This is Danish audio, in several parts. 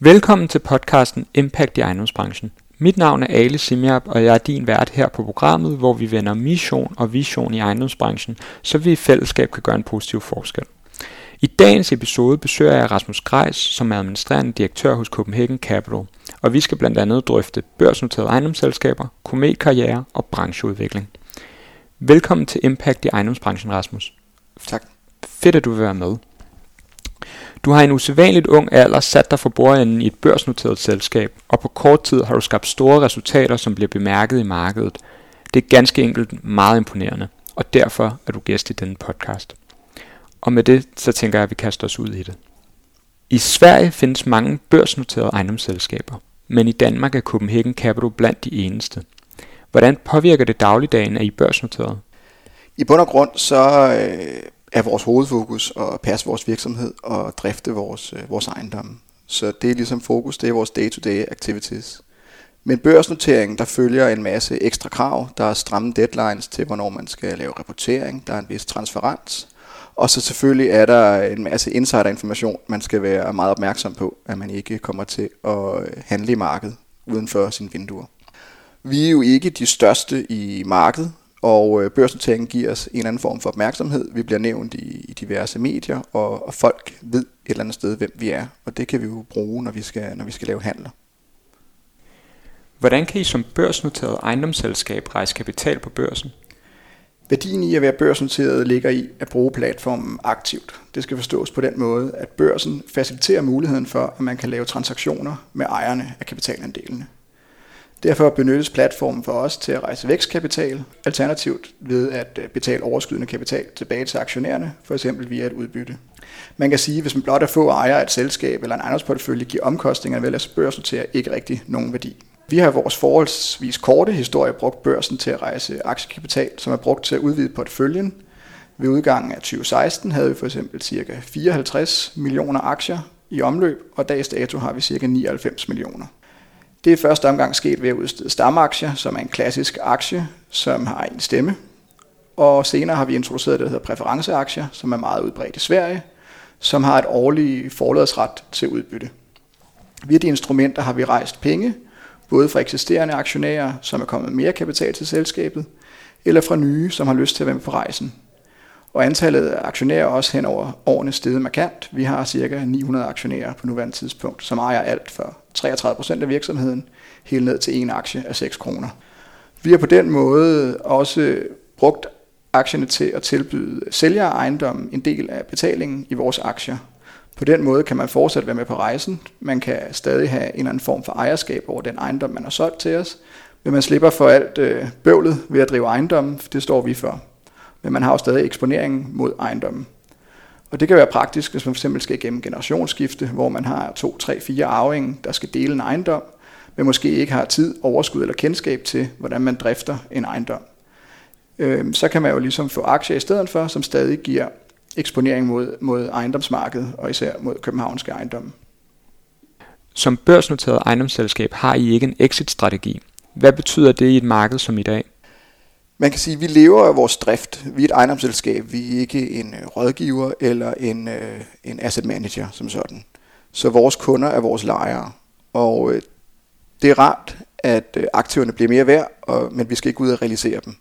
Velkommen til podcasten Impact i ejendomsbranchen. Mit navn er Ali Simjab, og jeg er din vært her på programmet, hvor vi vender mission og vision i ejendomsbranchen, så vi i fællesskab kan gøre en positiv forskel. I dagens episode besøger jeg Rasmus Greis, som er administrerende direktør hos Copenhagen Capital, og vi skal blandt andet drøfte børsnoterede ejendomsselskaber, kometkarriere og brancheudvikling. Velkommen til Impact i ejendomsbranchen, Rasmus. Tak. Fedt, at du vil være med. Du har i en usædvanligt ung alder sat dig for bordenden i et børsnoteret selskab, og på kort tid har du skabt store resultater, som bliver bemærket i markedet. Det er ganske enkelt meget imponerende, og derfor er du gæst i denne podcast. Og med det, så tænker jeg, at vi kaster os ud i det. I Sverige findes mange børsnoterede ejendomsselskaber, men i Danmark er Copenhagen Capital blandt de eneste. Hvordan påvirker det dagligdagen, at I børsnoteret? I bund og grund så øh, er vores hovedfokus at passe vores virksomhed og drifte vores, øh, vores ejendomme. Så det er ligesom fokus, det er vores day-to-day activities. Men børsnoteringen, der følger en masse ekstra krav. Der er stramme deadlines til, hvornår man skal lave rapportering. Der er en vis transparens. Og så selvfølgelig er der en masse insiderinformation, man skal være meget opmærksom på, at man ikke kommer til at handle i markedet uden for sine vinduer. Vi er jo ikke de største i markedet, og øh, børsnoteringen giver os en eller anden form for opmærksomhed. Vi bliver nævnt i, i diverse medier, og, og folk ved et eller andet sted, hvem vi er. Og det kan vi jo bruge, når vi skal, når vi skal lave handler. Hvordan kan I som børsnoteret ejendomsselskab rejse kapital på børsen? Værdien i at være børsnoteret ligger i at bruge platformen aktivt. Det skal forstås på den måde, at børsen faciliterer muligheden for, at man kan lave transaktioner med ejerne af kapitalandelene. Derfor benyttes platformen for os til at rejse vækstkapital, alternativt ved at øh, betale overskydende kapital tilbage til aktionærerne, for eksempel via et udbytte. Man kan sige, at hvis man blot er få ejer af et selskab eller en ejendomsportefølje, giver omkostningerne ved at børsnotere ikke rigtig nogen værdi. Vi har vores forholdsvis korte historie brugt børsen til at rejse aktiekapital, som er brugt til at udvide porteføljen. Ved udgangen af 2016 havde vi for eksempel ca. 54 millioner aktier i omløb, og dags dato har vi ca. 99 millioner. Det er første omgang sket ved at udstede stamaktier, som er en klassisk aktie, som har en stemme. Og senere har vi introduceret det, der hedder præferenceaktier, som er meget udbredt i Sverige, som har et årligt forladsret til udbytte. Via de instrumenter har vi rejst penge, både fra eksisterende aktionærer, som er kommet mere kapital til selskabet, eller fra nye, som har lyst til at være med på rejsen. Og antallet af aktionærer er også hen over årene steget markant. Vi har ca. 900 aktionærer på nuværende tidspunkt, som ejer alt for 33% af virksomheden, helt ned til en aktie af 6 kroner. Vi har på den måde også brugt aktierne til at tilbyde sælgere ejendommen en del af betalingen i vores aktier. På den måde kan man fortsat være med på rejsen. Man kan stadig have en eller anden form for ejerskab over den ejendom, man har solgt til os. Men man slipper for alt øh, bøvlet ved at drive ejendommen, det står vi for. Men man har jo stadig eksponering mod ejendommen. Og det kan være praktisk, hvis man fx skal igennem generationsskifte, hvor man har to, tre, fire arvinger, der skal dele en ejendom, men måske ikke har tid, overskud eller kendskab til, hvordan man drifter en ejendom. Øhm, så kan man jo ligesom få aktier i stedet for, som stadig giver eksponering mod, mod ejendomsmarkedet, og især mod københavnske ejendomme. Som børsnoteret ejendomsselskab har I ikke en exit-strategi. Hvad betyder det i et marked som i dag? Man kan sige, at vi lever af vores drift. Vi er et ejendomsselskab. Vi er ikke en øh, rådgiver eller en, øh, en asset manager som sådan. Så vores kunder er vores lejere. Og øh, det er rart, at aktiverne bliver mere værd, og, men vi skal ikke ud og realisere dem.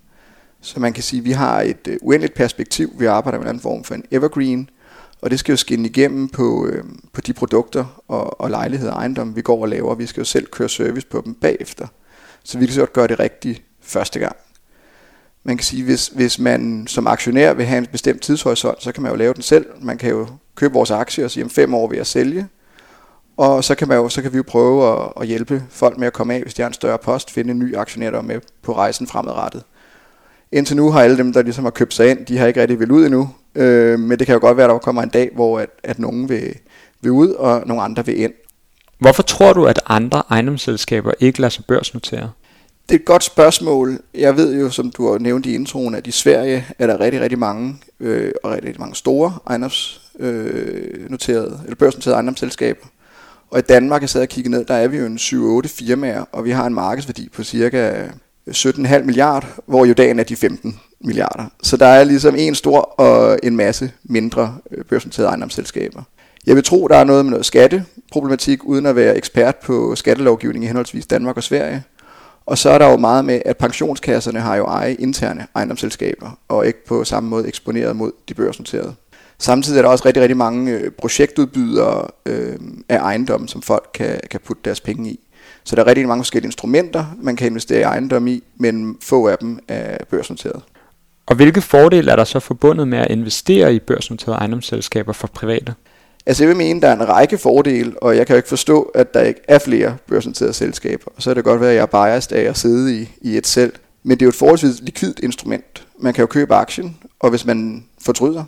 Så man kan sige, at vi har et uendeligt perspektiv. Vi arbejder med en anden form for en evergreen, og det skal jo skinne igennem på, øh, på de produkter og, og lejligheder og ejendomme, vi går og laver. Vi skal jo selv køre service på dem bagefter. Så vi kan så godt gøre det rigtigt første gang. Man kan sige, hvis, hvis man som aktionær vil have en bestemt tidshorisont, så kan man jo lave den selv. Man kan jo købe vores aktier og sige, om fem år vil jeg sælge. Og så kan, man jo, så kan vi jo prøve at, at hjælpe folk med at komme af, hvis de har en større post, finde en ny aktionær, der er med på rejsen fremadrettet. Indtil nu har alle dem, der ligesom har købt sig ind, de har ikke rigtig vil ud endnu. Øh, men det kan jo godt være, at der kommer en dag, hvor at, at nogen vil, vil ud, og nogle andre vil ind. Hvorfor tror du, at andre ejendomsselskaber ikke lader sig børsnotere? Det er et godt spørgsmål. Jeg ved jo, som du har nævnt i introen, at i Sverige er der rigtig, rigtig mange, øh, og rigtig, rigtig mange store ejendoms, øh, noterede, eller børsnoterede ejendomsselskaber. Og i Danmark, jeg sad og kiggede ned, der er vi jo en 7-8 firmaer, og vi har en markedsværdi på cirka 17,5 milliarder, hvor jo dagen er de 15 milliarder. Så der er ligesom en stor og en masse mindre øh, børsnoterede ejendomsselskaber. Jeg vil tro, der er noget med noget skatteproblematik, uden at være ekspert på skattelovgivning i henholdsvis Danmark og Sverige. Og så er der jo meget med, at pensionskasserne har jo eje interne ejendomsselskaber, og ikke på samme måde eksponeret mod de børsnoterede. Samtidig er der også rigtig, rigtig mange øh, projektudbydere øh, af ejendomme, som folk kan, kan putte deres penge i. Så der er rigtig mange forskellige instrumenter, man kan investere i ejendom i, men få af dem er børsnoteret. Og hvilke fordele er der så forbundet med at investere i børsnoterede ejendomsselskaber for private? Altså jeg vil mene, der er en række fordele, og jeg kan jo ikke forstå, at der ikke er flere børsnoterede selskaber. Og så er det godt være, at jeg er biased af at sidde i, i et selv. Men det er jo et forholdsvis likvidt instrument. Man kan jo købe aktien, og hvis man fortryder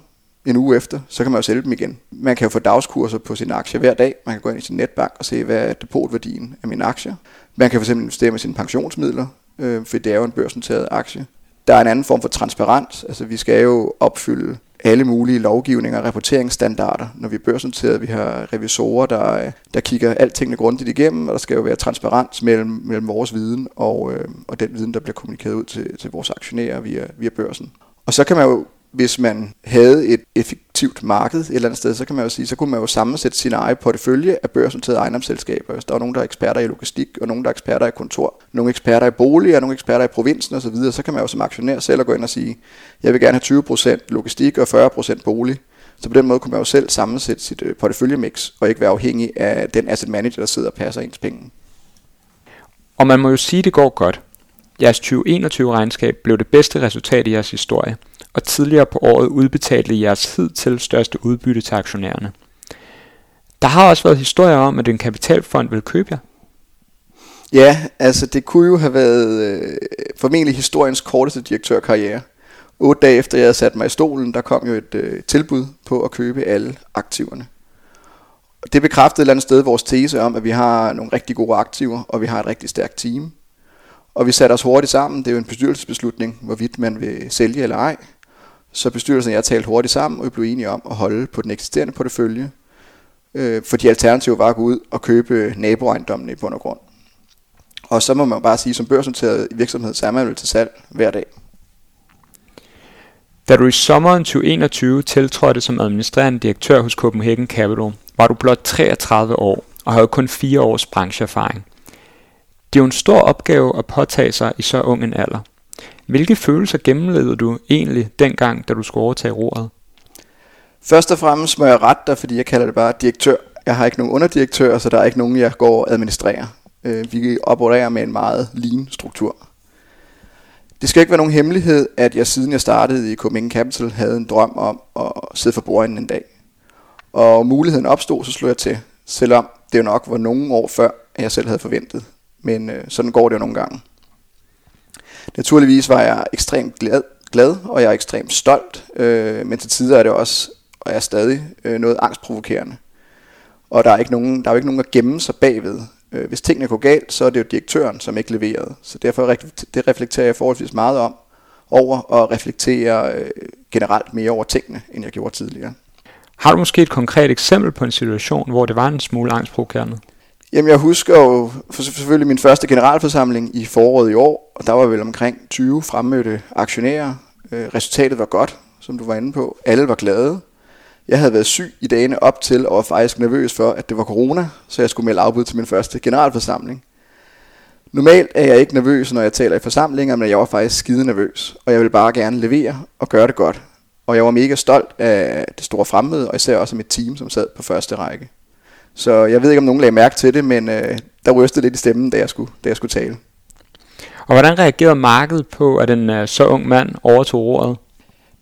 en uge efter, så kan man jo sælge dem igen. Man kan jo få dagskurser på sin aktie hver dag. Man kan gå ind i sin netbank og se, hvad er depotværdien af mine aktier. Man kan fx investere med sine pensionsmidler, øh, for det er jo en børsnoteret aktie. Der er en anden form for transparens. Altså vi skal jo opfylde alle mulige lovgivninger og rapporteringsstandarder, når vi er børsnoteret. Vi har revisorer, der, der kigger altingene grundigt igennem, og der skal jo være transparens mellem, mellem vores viden og, øh, og den viden, der bliver kommunikeret ud til, til vores aktionærer via, via børsen. Og så kan man jo hvis man havde et effektivt marked et eller andet sted, så kan man jo sige, så kunne man jo sammensætte sin egen portefølje af børsnoterede ejendomsselskaber. Hvis der er nogen, der er eksperter i logistik, og nogen, der er eksperter i kontor, nogle eksperter i bolig, nogle eksperter i provinsen osv., så, så kan man jo som aktionær selv gå ind og sige, jeg vil gerne have 20% logistik og 40% bolig. Så på den måde kunne man jo selv sammensætte sit øh, porteføljemix, og ikke være afhængig af den asset manager, der sidder og passer ens penge. Og man må jo sige, at det går godt. Jeres 2021-regnskab blev det bedste resultat i jeres historie – og tidligere på året udbetalte jeres hidtil største udbytte til aktionærerne. Der har også været historier om, at en kapitalfond vil købe jer. Ja, altså det kunne jo have været øh, formentlig historiens korteste direktørkarriere. Otte dage efter jeg havde sat mig i stolen, der kom jo et øh, tilbud på at købe alle aktiverne. Det bekræftede et eller andet sted vores tese om, at vi har nogle rigtig gode aktiver, og vi har et rigtig stærkt team. Og vi satte os hurtigt sammen. Det er jo en bestyrelsesbeslutning, hvorvidt man vil sælge eller ej. Så bestyrelsen og jeg talte hurtigt sammen, og vi blev enige om at holde på den eksisterende portefølje, øh, fordi alternativet var at gå ud og købe naboejendommen i bund og grund. Og så må man bare sige, som børsnoteret virksomhed, så er man vel til salg hver dag. Da du i sommeren 2021 tiltrådte som administrerende direktør hos Copenhagen Capital, var du blot 33 år og havde kun 4 års brancheerfaring. Det er jo en stor opgave at påtage sig i så ung en alder. Hvilke følelser gennemlevede du egentlig dengang, da du skulle overtage roret? Først og fremmest må jeg rette dig, fordi jeg kalder det bare direktør. Jeg har ikke nogen underdirektør, så der er ikke nogen, jeg går og administrerer. Øh, vi opererer med en meget lean struktur. Det skal ikke være nogen hemmelighed, at jeg siden jeg startede i Copenhagen Capital havde en drøm om at sidde for bordenden en dag. Og muligheden opstod, så slog jeg til, selvom det jo nok var nogle år før, at jeg selv havde forventet. Men øh, sådan går det jo nogle gange. Naturligvis var jeg ekstremt glad, glad og jeg er ekstremt stolt, øh, men til tider er det også, og er stadig, øh, noget angstprovokerende. Og der er, ikke nogen, der er jo ikke nogen at gemme sig bagved. Øh, hvis tingene går galt, så er det jo direktøren, som ikke leverede. Så derfor det reflekterer jeg forholdsvis meget om, over og reflektere øh, generelt mere over tingene, end jeg gjorde tidligere. Har du måske et konkret eksempel på en situation, hvor det var en smule angstprovokerende? Jamen jeg husker jo for selvfølgelig min første generalforsamling i foråret i år, og der var vel omkring 20 fremmødte aktionærer. Øh, resultatet var godt, som du var inde på. Alle var glade. Jeg havde været syg i dagene op til, og var faktisk nervøs for, at det var corona, så jeg skulle melde afbud til min første generalforsamling. Normalt er jeg ikke nervøs, når jeg taler i forsamlinger, men jeg var faktisk skide nervøs, og jeg ville bare gerne levere og gøre det godt. Og jeg var mega stolt af det store fremmøde, og især også af mit team, som sad på første række. Så jeg ved ikke, om nogen lagde mærke til det, men øh, der rystede lidt i stemmen, da jeg skulle, da jeg skulle tale. Og hvordan reagerede markedet på, at en øh, så ung mand overtog ordet?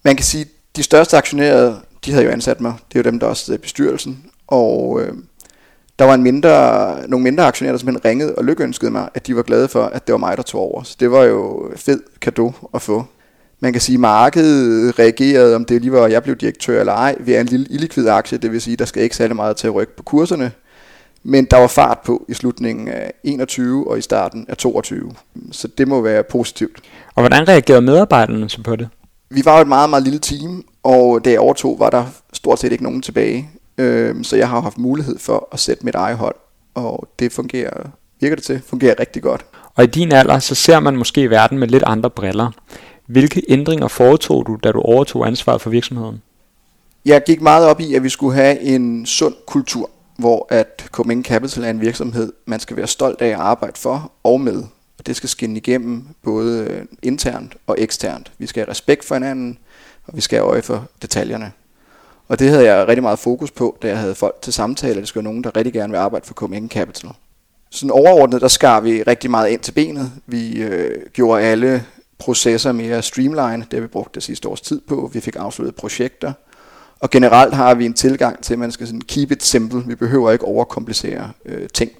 Man kan sige, at de største aktionærer, de havde jo ansat mig. Det er jo dem, der også sidder i bestyrelsen. Og øh, der var en mindre, nogle mindre aktionærer, der simpelthen ringede og lykønskede mig, at de var glade for, at det var mig, der tog over. Så det var jo fed kado at få man kan sige, at markedet reagerede, om det lige var, at jeg blev direktør eller ej, ved en lille illikvid aktie, det vil sige, at der skal ikke særlig meget til at rykke på kurserne. Men der var fart på i slutningen af 21 og i starten af 22. Så det må være positivt. Og hvordan reagerede medarbejderne så på det? Vi var jo et meget, meget lille team, og da jeg overtog, var der stort set ikke nogen tilbage. Øhm, så jeg har haft mulighed for at sætte mit eget hold, og det fungerer, virker det til, fungerer rigtig godt. Og i din alder, så ser man måske verden med lidt andre briller. Hvilke ændringer foretog du, da du overtog ansvaret for virksomheden? Jeg gik meget op i, at vi skulle have en sund kultur. hvor at Copenhagen Capital er en virksomhed, man skal være stolt af at arbejde for og med. Og det skal skinne igennem både øh, internt og eksternt. Vi skal have respekt for hinanden, og vi skal have øje for detaljerne. Og det havde jeg rigtig meget fokus på, da jeg havde folk til samtale. Det skulle være nogen, der rigtig gerne vil arbejde for Copenhagen Capital. Sådan overordnet, der skar vi rigtig meget ind til benet. Vi øh, gjorde alle processer mere streamline. Det har vi brugt det sidste års tid på. Vi fik afsluttet projekter. Og generelt har vi en tilgang til, at man skal sådan keep it simple. Vi behøver ikke overkomplicere øh, ting.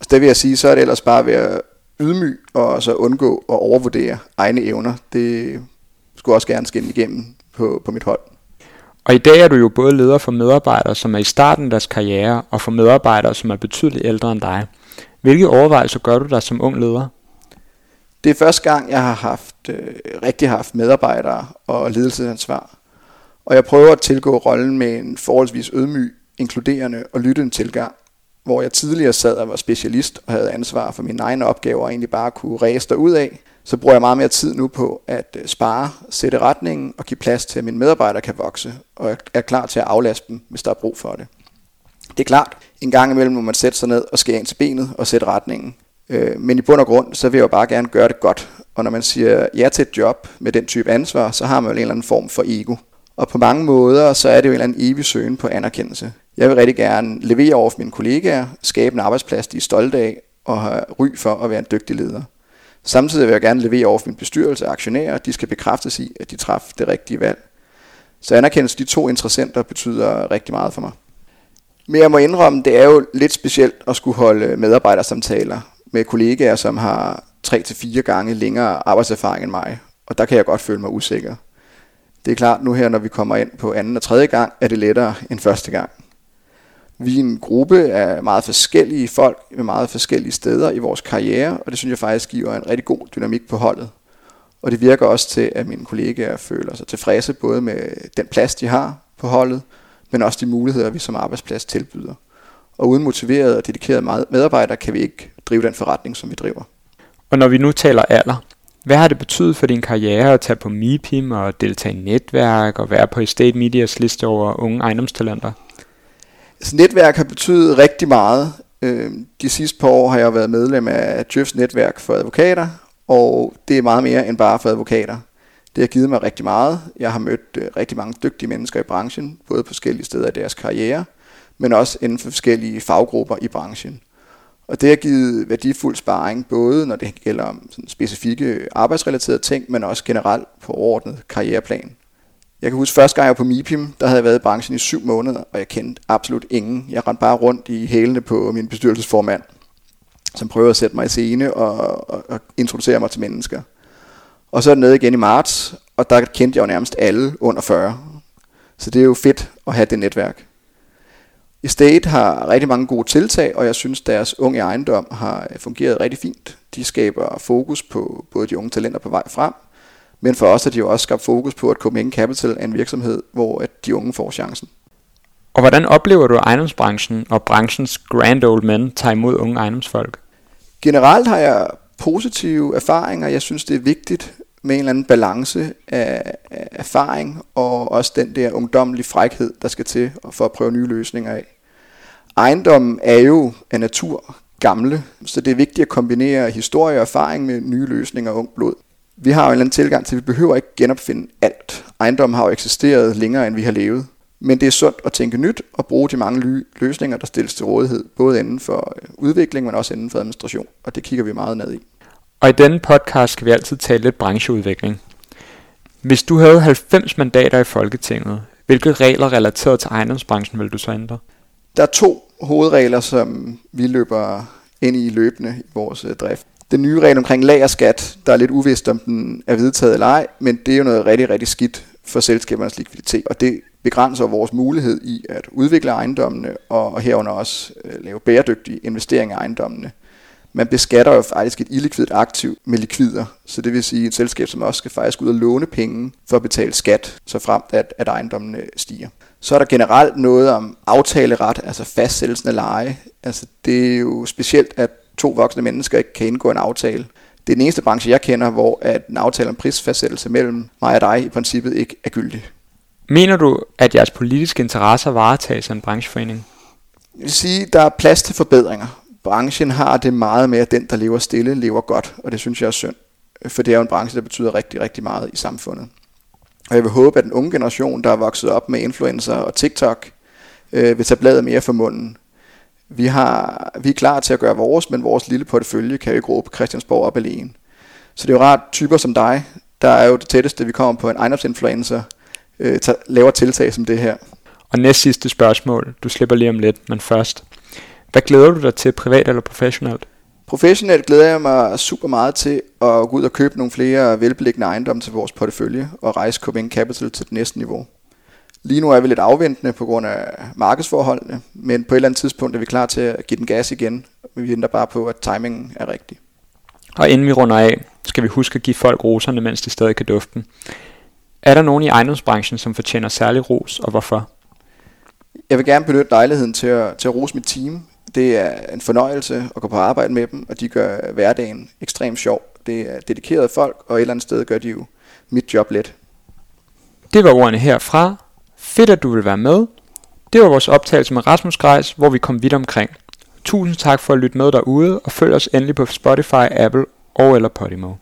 Og det vil jeg sige, så er det ellers bare ved at ydmyg og så undgå at overvurdere egne evner. Det skulle også gerne skinne igennem på, på mit hold. Og i dag er du jo både leder for medarbejdere, som er i starten af deres karriere, og for medarbejdere, som er betydeligt ældre end dig. Hvilke overvejelser gør du dig som ung leder? Det er første gang, jeg har haft øh, rigtig haft medarbejdere og ledelsesansvar. Og jeg prøver at tilgå rollen med en forholdsvis ydmyg, inkluderende og lyttende tilgang, hvor jeg tidligere sad og var specialist og havde ansvar for mine egne opgaver og egentlig bare kunne ræse ud af, så bruger jeg meget mere tid nu på at øh, spare, sætte retningen og give plads til, at mine medarbejdere kan vokse, og er klar til at aflaste dem, hvis der er brug for det. Det er klart, en gang imellem må man sætte sig ned og skære ind til benet og sætte retningen. Øh, men i bund og grund, så vil jeg jo bare gerne gøre det godt. Og når man siger ja til et job med den type ansvar, så har man jo en eller anden form for ego. Og på mange måder, så er det jo en eller anden evig søgen på anerkendelse. Jeg vil rigtig gerne levere over for mine kollegaer, skabe en arbejdsplads, de er stolte af, og have ry for at være en dygtig leder. Samtidig vil jeg gerne levere over for min bestyrelse og aktionærer, de skal bekræftes i, at de træffer det rigtige valg. Så anerkendelse de to interessenter betyder rigtig meget for mig. Men jeg må indrømme, det er jo lidt specielt at skulle holde medarbejdersamtaler med kollegaer, som har 3-4 gange længere arbejdserfaring end mig. Og der kan jeg godt føle mig usikker. Det er klart nu her, når vi kommer ind på anden og tredje gang, er det lettere end første gang. Vi er en gruppe af meget forskellige folk med meget forskellige steder i vores karriere, og det synes jeg faktisk giver en rigtig god dynamik på holdet. Og det virker også til, at mine kollegaer føler sig tilfredse både med den plads, de har på holdet, men også de muligheder, vi som arbejdsplads tilbyder. Og uden motiverede og dedikerede medarbejdere kan vi ikke drive den forretning, som vi driver. Og når vi nu taler alder, hvad har det betydet for din karriere at tage på MIPIM og deltage i netværk og være på Estate Medias liste over unge ejendomstalenter? Altså, netværk har betydet rigtig meget. Øhm, de sidste par år har jeg været medlem af Djøfs netværk for advokater, og det er meget mere end bare for advokater. Det har givet mig rigtig meget. Jeg har mødt øh, rigtig mange dygtige mennesker i branchen, både på forskellige steder i deres karriere, men også inden for forskellige faggrupper i branchen. Og det har givet værdifuld sparring, både når det gælder om sådan specifikke arbejdsrelaterede ting, men også generelt på ordnet karriereplan. Jeg kan huske første gang jeg var på MIPIM, der havde jeg været i branchen i syv måneder, og jeg kendte absolut ingen. Jeg rendte bare rundt i hælene på min bestyrelsesformand, som prøvede at sætte mig i scene og, og, og introducere mig til mennesker. Og så er det nede igen i marts, og der kendte jeg jo nærmest alle under 40. Så det er jo fedt at have det netværk. Estate har rigtig mange gode tiltag, og jeg synes, deres unge ejendom har fungeret rigtig fint. De skaber fokus på både de unge talenter på vej frem, men for os har de jo også skabt fokus på, at Copenhagen Capital er en virksomhed, hvor at de unge får chancen. Og hvordan oplever du ejendomsbranchen og branchens grand old men tager imod unge ejendomsfolk? Generelt har jeg positive erfaringer. Jeg synes, det er vigtigt med en eller anden balance af, af erfaring og også den der ungdommelige frækhed, der skal til for at prøve nye løsninger af. Ejendommen er jo af natur gamle, så det er vigtigt at kombinere historie og erfaring med nye løsninger og ung blod. Vi har jo en eller anden tilgang til, at vi behøver ikke genopfinde alt. Ejendommen har jo eksisteret længere, end vi har levet. Men det er sundt at tænke nyt og bruge de mange løsninger, der stilles til rådighed, både inden for øh, udvikling, men også inden for administration. Og det kigger vi meget ned i. Og i denne podcast skal vi altid tale lidt brancheudvikling. Hvis du havde 90 mandater i Folketinget, hvilke regler relateret til ejendomsbranchen vil du så ændre? Der er to hovedregler, som vi løber ind i løbende i vores øh, drift. Den nye regel omkring lagerskat, der er lidt uvist, om den er vedtaget eller ej, men det er jo noget rigtig, rigtig skidt for selskabernes likviditet, og det begrænser vores mulighed i at udvikle ejendommene og herunder også øh, lave bæredygtige investeringer i ejendommene. Man beskatter jo faktisk et illikvidt aktiv med likvider, så det vil sige et selskab, som også skal faktisk ud og låne penge for at betale skat, så frem at, at ejendommene stiger. Så er der generelt noget om aftaleret, altså fastsættelsen af leje. Altså det er jo specielt, at to voksne mennesker ikke kan indgå en aftale. Det er den eneste branche, jeg kender, hvor at en aftale om prisfastsættelse mellem mig og dig i princippet ikke er gyldig. Mener du, at jeres politiske interesser varetages af en brancheforening? Jeg vil sige, der er plads til forbedringer. Branchen har det meget med, at den, der lever stille, lever godt, og det synes jeg er synd. For det er jo en branche, der betyder rigtig, rigtig meget i samfundet. Og jeg vil håbe, at den unge generation, der er vokset op med influencer og TikTok, øh, vil tage bladet mere for munden. Vi, har, vi er klar til at gøre vores, men vores lille portefølje kan jo ikke råbe Christiansborg op alene. Så det er jo rart, typer som dig, der er jo det tætteste, vi kommer på en ejendomsinfluencer, øh, tager, laver tiltag som det her. Og næst sidste spørgsmål. Du slipper lige om lidt, men først. Hvad glæder du dig til, privat eller professionelt? Professionelt glæder jeg mig super meget til at gå ud og købe nogle flere velbeliggende ejendomme til vores portefølje og rejse Copenhagen Capital til det næste niveau. Lige nu er vi lidt afventende på grund af markedsforholdene, men på et eller andet tidspunkt er vi klar til at give den gas igen. Vi venter bare på, at timingen er rigtig. Og inden vi runder af, skal vi huske at give folk roserne, mens de stadig kan dufte. Er der nogen i ejendomsbranchen, som fortjener særlig ros, og hvorfor? Jeg vil gerne benytte lejligheden til at, til at rose mit team. Det er en fornøjelse at gå på arbejde med dem, og de gør hverdagen ekstremt sjov. Det er dedikerede folk, og et eller andet sted gør de jo mit job let. Det var ordene herfra. Fedt, at du vil være med. Det var vores optagelse med Rasmus Grejs, hvor vi kom vidt omkring. Tusind tak for at lytte med derude, og følg os endelig på Spotify, Apple og eller Podimo.